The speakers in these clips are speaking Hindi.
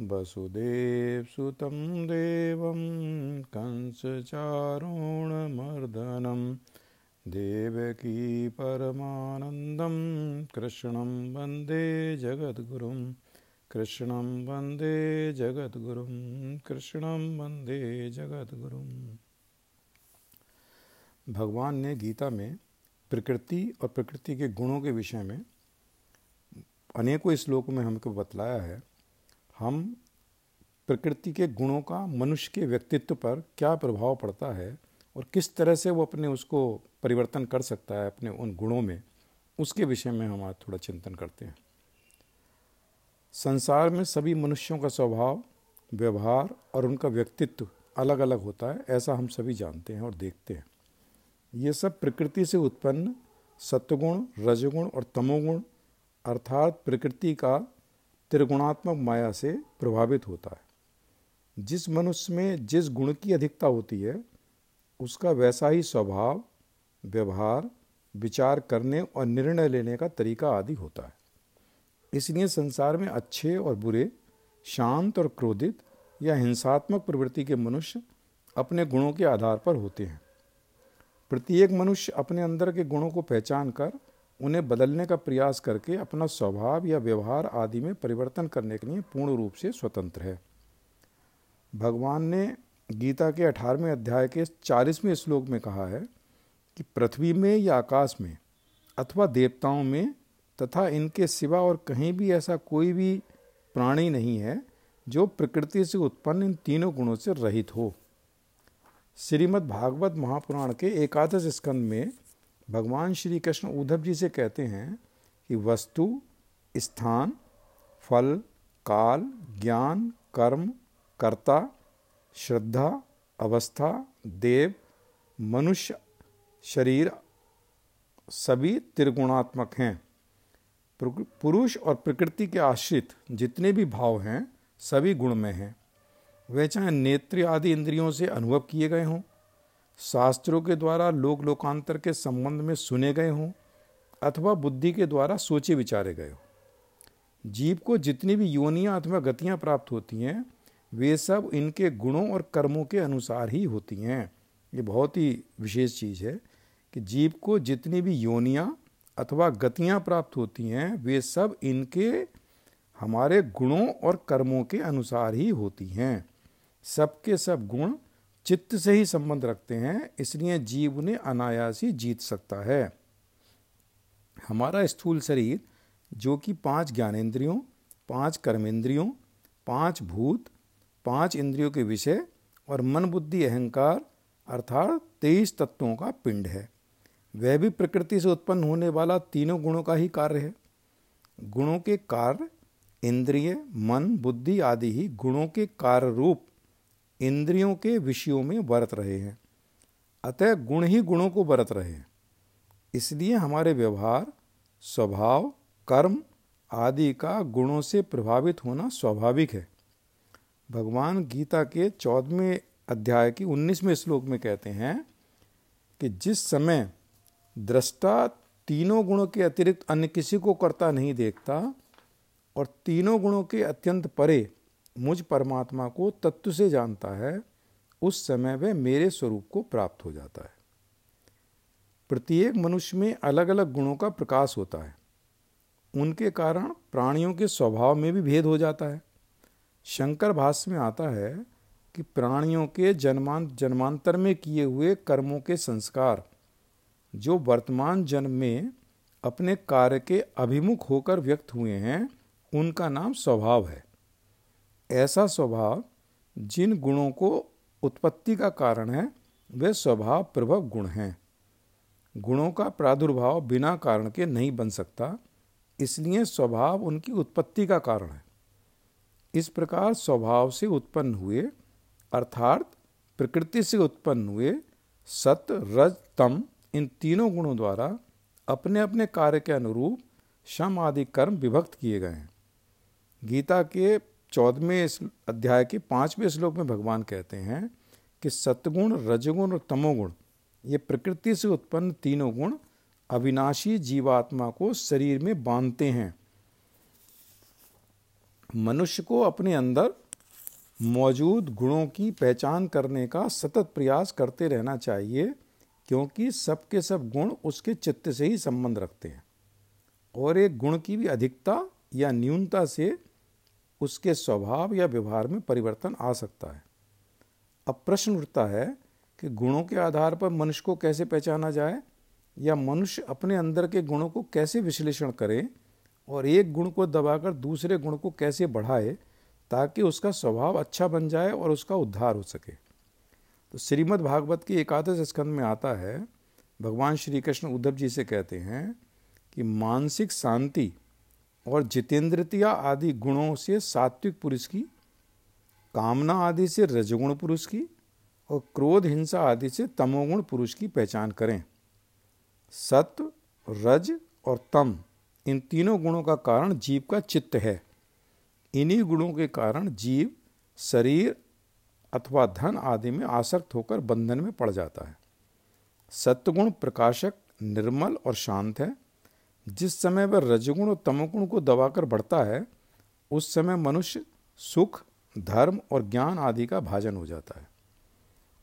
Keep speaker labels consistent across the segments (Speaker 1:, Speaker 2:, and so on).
Speaker 1: वसुदेवसुतं देवं कंसचारुणमर्दनं, देवकी परमानन्दं, कृष्णं वंदे जगद्गुरुं, कृष्णं वंदे जगद्गुरुं, कृष्णं वंदे जगद्गुरुं। भगवान ने गीता में प्रकृति और प्रकृति के गुणों के विषय में अनेकों श्लोकों में हमको बतलाया है। हम प्रकृति के गुणों का, मनुष्य के व्यक्तित्व पर क्या प्रभाव पड़ता है और किस तरह से वो अपने उसको परिवर्तन कर सकता है अपने उन गुणों में, उसके विषय में हम आज थोड़ा चिंतन करते हैं। संसार में सभी मनुष्यों का स्वभाव, व्यवहार और उनका व्यक्तित्व अलग अलग होता है, ऐसा हम सभी जानते हैं और देखते हैं। ये सब प्रकृति से उत्पन्न सत्वगुण, रजगुण और तमोगुण, अर्थात प्रकृति का त्रिगुणात्मक माया से प्रभावित होता है। जिस मनुष्य में जिस गुण की अधिकता होती है, उसका वैसा ही स्वभाव, व्यवहार, विचार करने और निर्णय लेने का तरीका आदि होता है। इसलिए संसार में अच्छे और बुरे, शांत और क्रोधित या हिंसात्मक प्रवृत्ति के मनुष्य अपने गुणों के आधार पर होते हैं। प्रत्येक मनुष्य अपने अंदर के गुणों को पहचान कर उन्हें बदलने का प्रयास करके अपना स्वभाव या व्यवहार आदि में परिवर्तन करने के लिए पूर्ण रूप से स्वतंत्र है। भगवान ने गीता के अठारहवें अध्याय के चालीसवें श्लोक में कहा है कि पृथ्वी में या आकाश में अथवा देवताओं में तथा इनके सिवा और कहीं भी ऐसा कोई भी प्राणी नहीं है जो प्रकृति से उत्पन्न इन तीनों गुणों से रहित हो। श्रीमद् भागवत महापुराण के एकादश स्कंद में भगवान श्री कृष्ण उद्धव जी से कहते हैं कि वस्तु, स्थान, फल, काल, ज्ञान, कर्म, कर्ता, श्रद्धा, अवस्था, देव, मनुष्य, शरीर, सभी त्रिगुणात्मक हैं। पुरुष और प्रकृति के आश्रित जितने भी भाव हैं, सभी गुण में हैं। वे चाहे नेत्र आदि इंद्रियों से अनुभव किए गए हों शास्त्रों के द्वारा लोक लोकांतर के संबंध में सुने गए हों, अथवा बुद्धि के द्वारा सोचे विचारे गए हों। जीव को जितनी भी योनियाँ अथवा गतियाँ प्राप्त होती हैं, वे सब इनके गुणों और कर्मों के अनुसार ही होती हैं। ये बहुत ही विशेष चीज़ है कि जीव को जितनी भी योनियाँ अथवा गतियाँ प्राप्त होती हैं, वे सब इनके, हमारे गुणों और कर्मों के अनुसार ही होती हैं। सबके सब गुण चित्त से ही संबंध रखते हैं, इसलिए जीव उन्हें अनायास ही जीत सकता है। हमारा स्थूल शरीर, जो कि पाँच ज्ञानेंद्रियों, पाँच कर्मेंद्रियों, पाँच भूत, पाँच इंद्रियों के विषय और मन बुद्धि अहंकार, अर्थात तेईस तत्वों का पिंड है। वह भी प्रकृति से उत्पन्न होने वाला तीनों गुणों का ही कार्य है। गुणों के कार्य, इंद्रिय, मन, बुद्धि आदि ही गुणों के कार्य रूप इंद्रियों के विषयों में बरत रहे हैं, अतः गुण ही गुणों को बरत रहे हैं। इसलिए हमारे व्यवहार, स्वभाव, कर्म आदि का गुणों से प्रभावित होना स्वाभाविक है। भगवान गीता के चौदहवें अध्याय की उन्नीसवें श्लोक में कहते हैं कि जिस समय दृष्टा तीनों गुणों के अतिरिक्त अन्य किसी को करता नहीं देखता और तीनों गुणों के अत्यंत परे मुझ परमात्मा को तत्व से जानता है, उस समय वह मेरे स्वरूप को प्राप्त हो जाता है। प्रत्येक मनुष्य में अलग अलग गुणों का प्रकाश होता है। उनके कारण प्राणियों के स्वभाव में भी भेद हो जाता है। शंकर भाष्य में आता है कि प्राणियों के जन्मान, जन्मांतर में किए हुए कर्मों के संस्कार, जो वर्तमान जन्म में अपने कार्य के अभिमुख होकर व्यक्त हुए हैं, उनका नाम स्वभाव है। ऐसा स्वभाव जिन गुणों को उत्पत्ति का कारण है, वे स्वभाव प्रभव गुण हैं। गुणों का प्रादुर्भाव बिना कारण के नहीं बन सकता, इसलिए स्वभाव उनकी उत्पत्ति का कारण है। इस प्रकार स्वभाव से उत्पन्न हुए, अर्थात प्रकृति से उत्पन्न हुए, सत, रज, तम, इन तीनों गुणों द्वारा अपने अपने कार्य के अनुरूप, शम आदि कर्म विभक्त किए गए हैं। गीता के चौदहवें अध्याय के पाँचवें श्लोक में भगवान कहते हैं कि सतगुण, रजगुण और तमोगुण, ये प्रकृति से उत्पन्न तीनों गुण अविनाशी जीवात्मा को शरीर में बांधते हैं। मनुष्य को अपने अंदर मौजूद गुणों की पहचान करने का सतत प्रयास करते रहना चाहिए, क्योंकि सबके सब गुण उसके चित्त से ही संबंध रखते हैं। और एक गुण की भी अधिकता या न्यूनता से उसके स्वभाव या व्यवहार में परिवर्तन आ सकता है। अब प्रश्न उठता है कि गुणों के आधार पर मनुष्य को कैसे पहचाना जाए या मनुष्य अपने अंदर के गुणों को कैसे विश्लेषण करे और एक गुण को दबाकर दूसरे गुण को कैसे बढ़ाए ताकि उसका स्वभाव अच्छा बन जाए और उसका उद्धार हो सके। तो श्रीमद् भागवत की एकादश स्कंद में आता है, भगवान श्री कृष्ण उद्धव जी से कहते हैं कि मानसिक शांति और जितेंद्रतिया आदि गुणों से सात्विक पुरुष की, कामना आदि से रजगुण पुरुष की और क्रोध, हिंसा आदि से तमोगुण पुरुष की पहचान करें। सत्व, रज और तम, इन तीनों गुणों का कारण जीव का चित्त है। इन्हीं गुणों के कारण जीव, शरीर अथवा धन आदि में आसक्त होकर बंधन में पड़ जाता है। सत्वगुण प्रकाशक, निर्मल और शांत है। जिस समय वह रजगुण और तमोगुण को दबाकर बढ़ता है, उस समय मनुष्य सुख, धर्म और ज्ञान आदि का भाजन हो जाता है।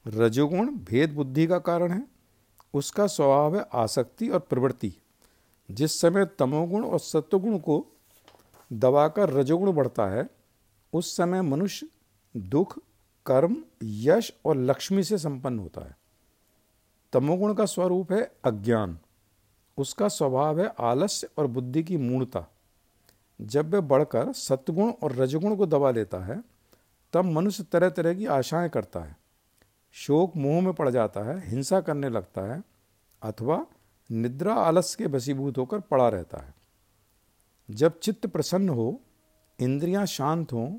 Speaker 1: रजोगुण भेद बुद्धि का कारण है। उसका स्वभाव है आसक्ति और प्रवृत्ति। जिस समय तमोगुण और सत्वगुण को दबाकर रजोगुण बढ़ता है, उस समय मनुष्य दुख, कर्म, यश और लक्ष्मी से संपन्न होता है। तमोगुण का स्वरूप है अज्ञान। उसका स्वभाव है आलस्य और बुद्धि की मूर्णता जब वह बढ़कर सत्गुण और रजगुण को दबा लेता है, तब मनुष्य तरह तरह की आशाएँ करता है। शोक मोह में पड़ जाता है, हिंसा करने लगता है, अथवा निद्रा आलस्य के बसीभूत होकर पड़ा रहता है। जब चित्त प्रसन्न हो, इंद्रियाँ शांत हों,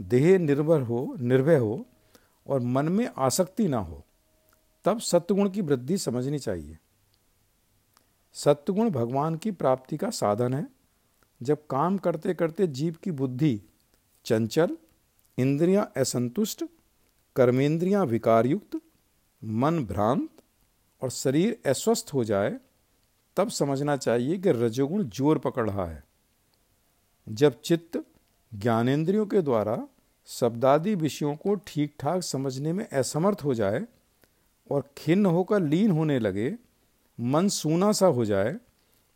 Speaker 1: देह निर्भर हो, निर्भय हो, और मन में आसक्ति ना हो, तब सत्गुण की वृद्धि समझनी चाहिए। सत्गुण भगवान की प्राप्ति का साधन है। जब काम करते करते जीव की बुद्धि चंचल, इंद्रियाँ असंतुष्ट, कर्मेंद्रियाँ विकारयुक्त, मन भ्रांत और शरीर अस्वस्थ हो जाए, तब समझना चाहिए कि रजोगुण ज़ोर पकड़ रहा है। जब चित्त ज्ञानेंद्रियों के द्वारा शब्दादि विषयों को ठीक ठाक समझने में असमर्थ हो जाए और खिन्न होकर लीन होने लगे मन सूना सा हो जाए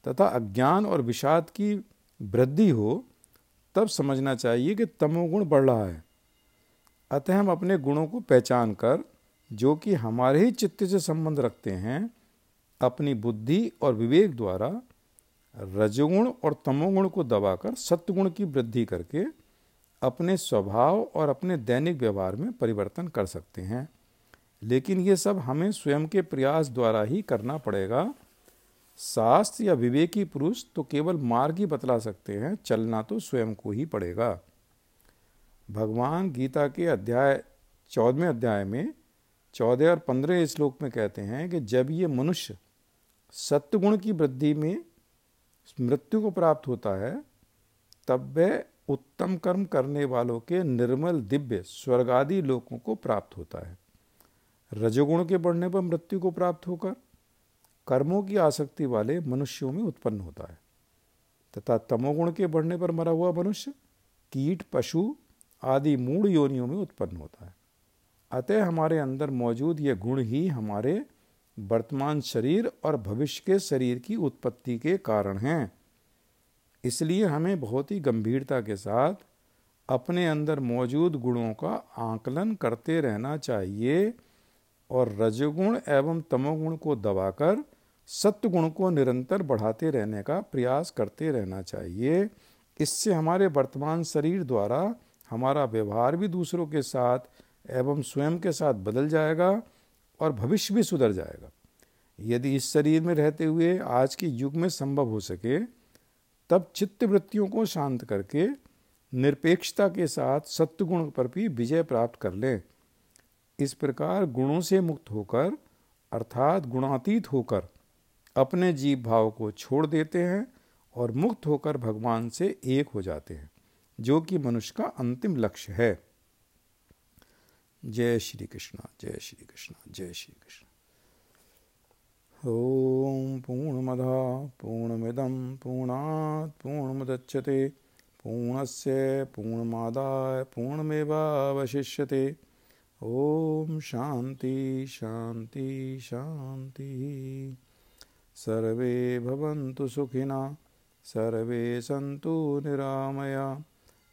Speaker 1: तथा अज्ञान और विषाद की वृद्धि हो, तब समझना चाहिए कि तमोगुण बढ़ रहा है। अतः हम अपने गुणों को पहचान कर, जो कि हमारे ही चित्त से संबंध रखते हैं, अपनी बुद्धि और विवेक द्वारा रजगुण और तमोगुण को दबाकर सत्गुण की वृद्धि करके अपने स्वभाव और अपने दैनिक व्यवहार में परिवर्तन कर सकते हैं। लेकिन ये सब हमें स्वयं के प्रयास द्वारा ही करना पड़ेगा। शास्त्र या विवेकी पुरुष तो केवल मार्ग ही बतला सकते हैं, चलना तो स्वयं को ही पड़ेगा। भगवान गीता के अध्याय, चौदहवें अध्याय में, चौदह और पंद्रह श्लोक में कहते हैं कि जब ये मनुष्य सत्गुण की वृद्धि में मृत्यु को प्राप्त होता है, तब वह उत्तम कर्म करने वालों के निर्मल दिव्य स्वर्गादि लोकों को प्राप्त होता है। रजोगुण के बढ़ने पर मृत्यु को प्राप्त होकर कर्मों की आसक्ति वाले मनुष्यों में उत्पन्न होता है। तथा तमोगुण के बढ़ने पर मरा हुआ मनुष्य कीट, पशु आदि मूढ़ योनियों में उत्पन्न होता है। अतः हमारे अंदर मौजूद ये गुण ही हमारे वर्तमान शरीर और भविष्य के शरीर की उत्पत्ति के कारण हैं। इसलिए हमें बहुत ही गंभीरता के साथ अपने अंदर मौजूद गुणों का आकलन करते रहना चाहिए। और रजगुण एवं तमोगुण को दबाकर सत्गुण को निरंतर बढ़ाते रहने का प्रयास करते रहना चाहिए। इससे हमारे वर्तमान शरीर द्वारा हमारा व्यवहार भी दूसरों के साथ एवं स्वयं के साथ बदल जाएगा और भविष्य भी सुधर जाएगा। यदि इस शरीर में रहते हुए आज के युग में संभव हो सके, तब चित्त वृत्तियों को शांत करके निरपेक्षता के साथ सत्य गुण पर भी विजय प्राप्त कर लें। इस प्रकार गुणों से मुक्त होकर, अर्थात गुणातीत होकर, अपने जीव भाव को छोड़ देते हैं और मुक्त होकर भगवान से एक हो जाते हैं, जो कि मनुष्य का अंतिम लक्ष्य है। जय श्री कृष्ण, जय श्री कृष्ण, जय श्री कृष्ण। ॐ पूर्णमदा पूर्णमिदं पूर्णात् पूर्णमुदच्यते पूर्णस्य पूर्णमादाय पूर्णमेवावशिष्यते। ॐ शान्ति शान्ति शान्तिः सर्वे भवन्तु सुखिना, सर्वे सन्तु निरामया,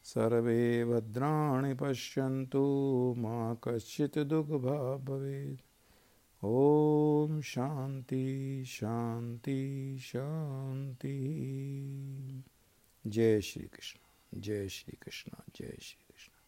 Speaker 1: सर्वे भद्राणि पश्यन्तु, मा कश्चित् दुःखभाग् भवेत्। ओम शांति शांति शांति। जय श्री कृष्ण जय श्री कृष्ण जय श्री